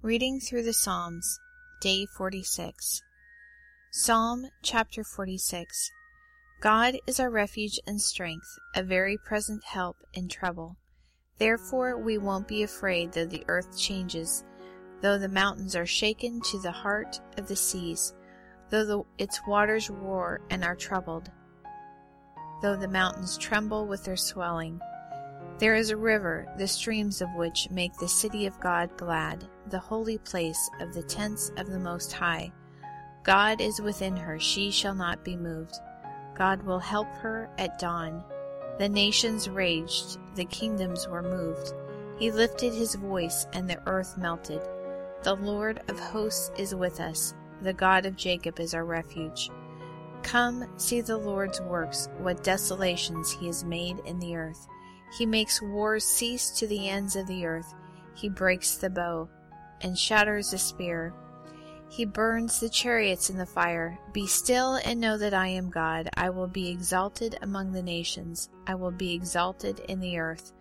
Reading through the Psalms, Day 46. Psalm chapter 46. God is our refuge and strength, a very present help in trouble. Therefore we won't be afraid though the earth changes, though the mountains are shaken to the heart of the seas, though the, its waters roar and are troubled, though the mountains tremble with their swelling. There is a river, the streams of which make the city of God glad, the holy place of the tents of the Most High. God is within her, she shall not be moved. God will help her at dawn. The nations raged, the kingdoms were moved. He lifted his voice, and the earth melted. The Lord of hosts is with us, the God of Jacob is our refuge. Come, see the Lord's works, what desolations he has made in the earth. He makes wars cease to the ends of the earth. He breaks the bow and shatters the spear. He burns the chariots in the fire. Be still and know that I am God. I will be exalted among the nations. I will be exalted in the earth.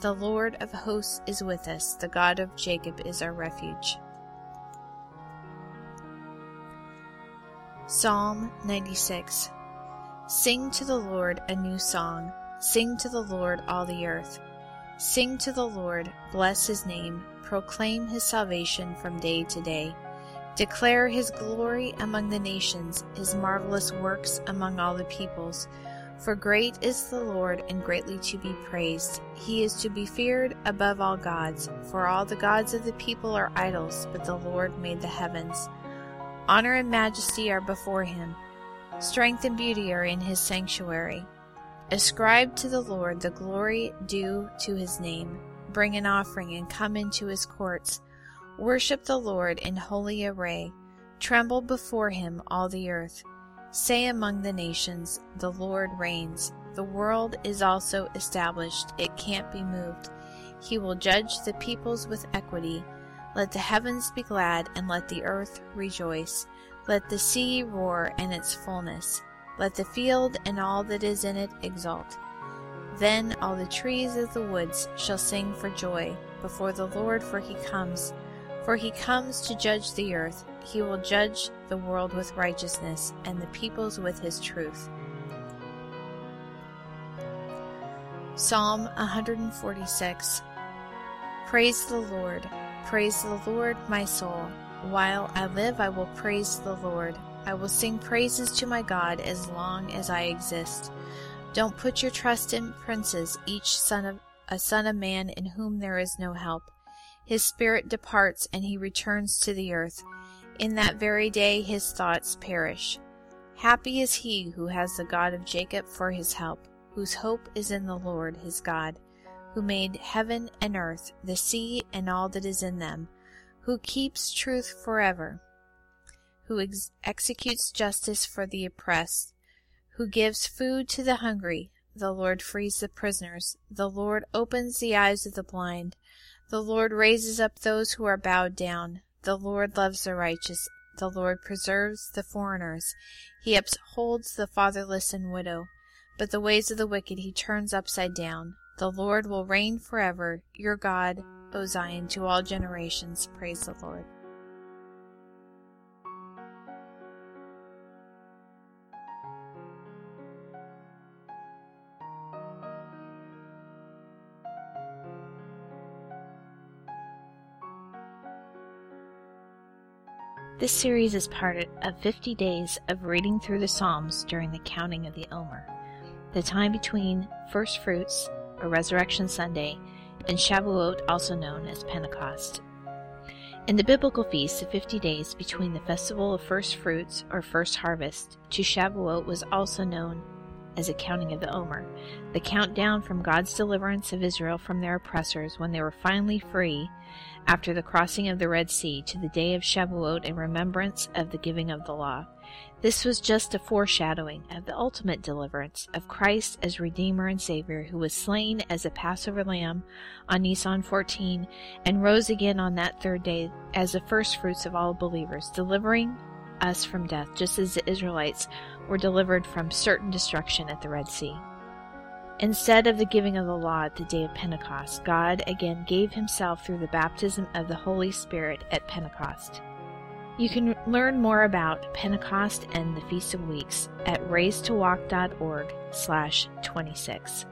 The Lord of hosts is with us. The God of Jacob is our refuge. Psalm 96 Sing to the Lord a new song. Sing to the Lord, all the earth. Sing to the Lord, bless his name, proclaim his salvation from day to day. Declare his glory among the nations, his marvelous works among all the peoples. For great is the Lord and greatly to be praised. He is to be feared above all gods, for all the gods of the people are idols, but the Lord made the heavens. Honor and majesty are before him. Strength and beauty are in his sanctuary. Ascribe to the Lord the glory due to his name. Bring an offering and come into his courts. Worship the Lord in holy array. Tremble before him, all the earth. Say among the nations, The Lord reigns. The world is also established, it can't be moved. He will judge the peoples with equity. Let the heavens be glad, and let the earth rejoice. Let the sea roar and its fullness. Let the field and all that is in it exult. Then all the trees of the woods shall sing for joy before the Lord, for he comes. For he comes to judge the earth. He will judge the world with righteousness, and the peoples with his truth. Psalm 146 Praise the Lord. Praise the Lord, my soul. While I live, I will praise the Lord. I will sing praises to my God as long as I exist. Don't put your trust in princes, each son of a son of man in whom there is no help. His spirit departs and he returns to the earth. In that very day his thoughts perish. Happy is he who has the God of Jacob for his help, whose hope is in the Lord his God, who made heaven and earth, the sea and all that is in them, who keeps truth forever who ex- executes justice for the oppressed, who gives food to the hungry. The Lord frees the prisoners. The Lord opens the eyes of the blind. The Lord raises up those who are bowed down. The Lord loves the righteous. The Lord preserves the foreigners. He upholds the fatherless and widow. But the ways of the wicked he turns upside down. The Lord will reign forever. Your God, O Zion, to all generations. Praise the Lord. This series is part of 50 days of reading through the Psalms during the counting of the Omer, the time between First Fruits, or Resurrection Sunday, and Shavuot, also known as Pentecost. In the biblical feast, the 50 days between the festival of First Fruits, or First Harvest, to Shavuot was also known as a counting of the Omer, the countdown from God's deliverance of Israel from their oppressors when they were finally free after the crossing of the Red Sea to the day of Shavuot in remembrance of the giving of the law. This was just a foreshadowing of the ultimate deliverance of Christ as Redeemer and Savior, who was slain as a Passover lamb on Nisan 14 and rose again on that third day as the first fruits of all believers, delivering us from death, just as the Israelites were delivered from certain destruction at the Red Sea. Instead of the giving of the law at the day of Pentecost, God again gave himself through the baptism of the Holy Spirit at Pentecost. You can learn more about Pentecost and the Feast of Weeks at raisetowalk.org slash 26.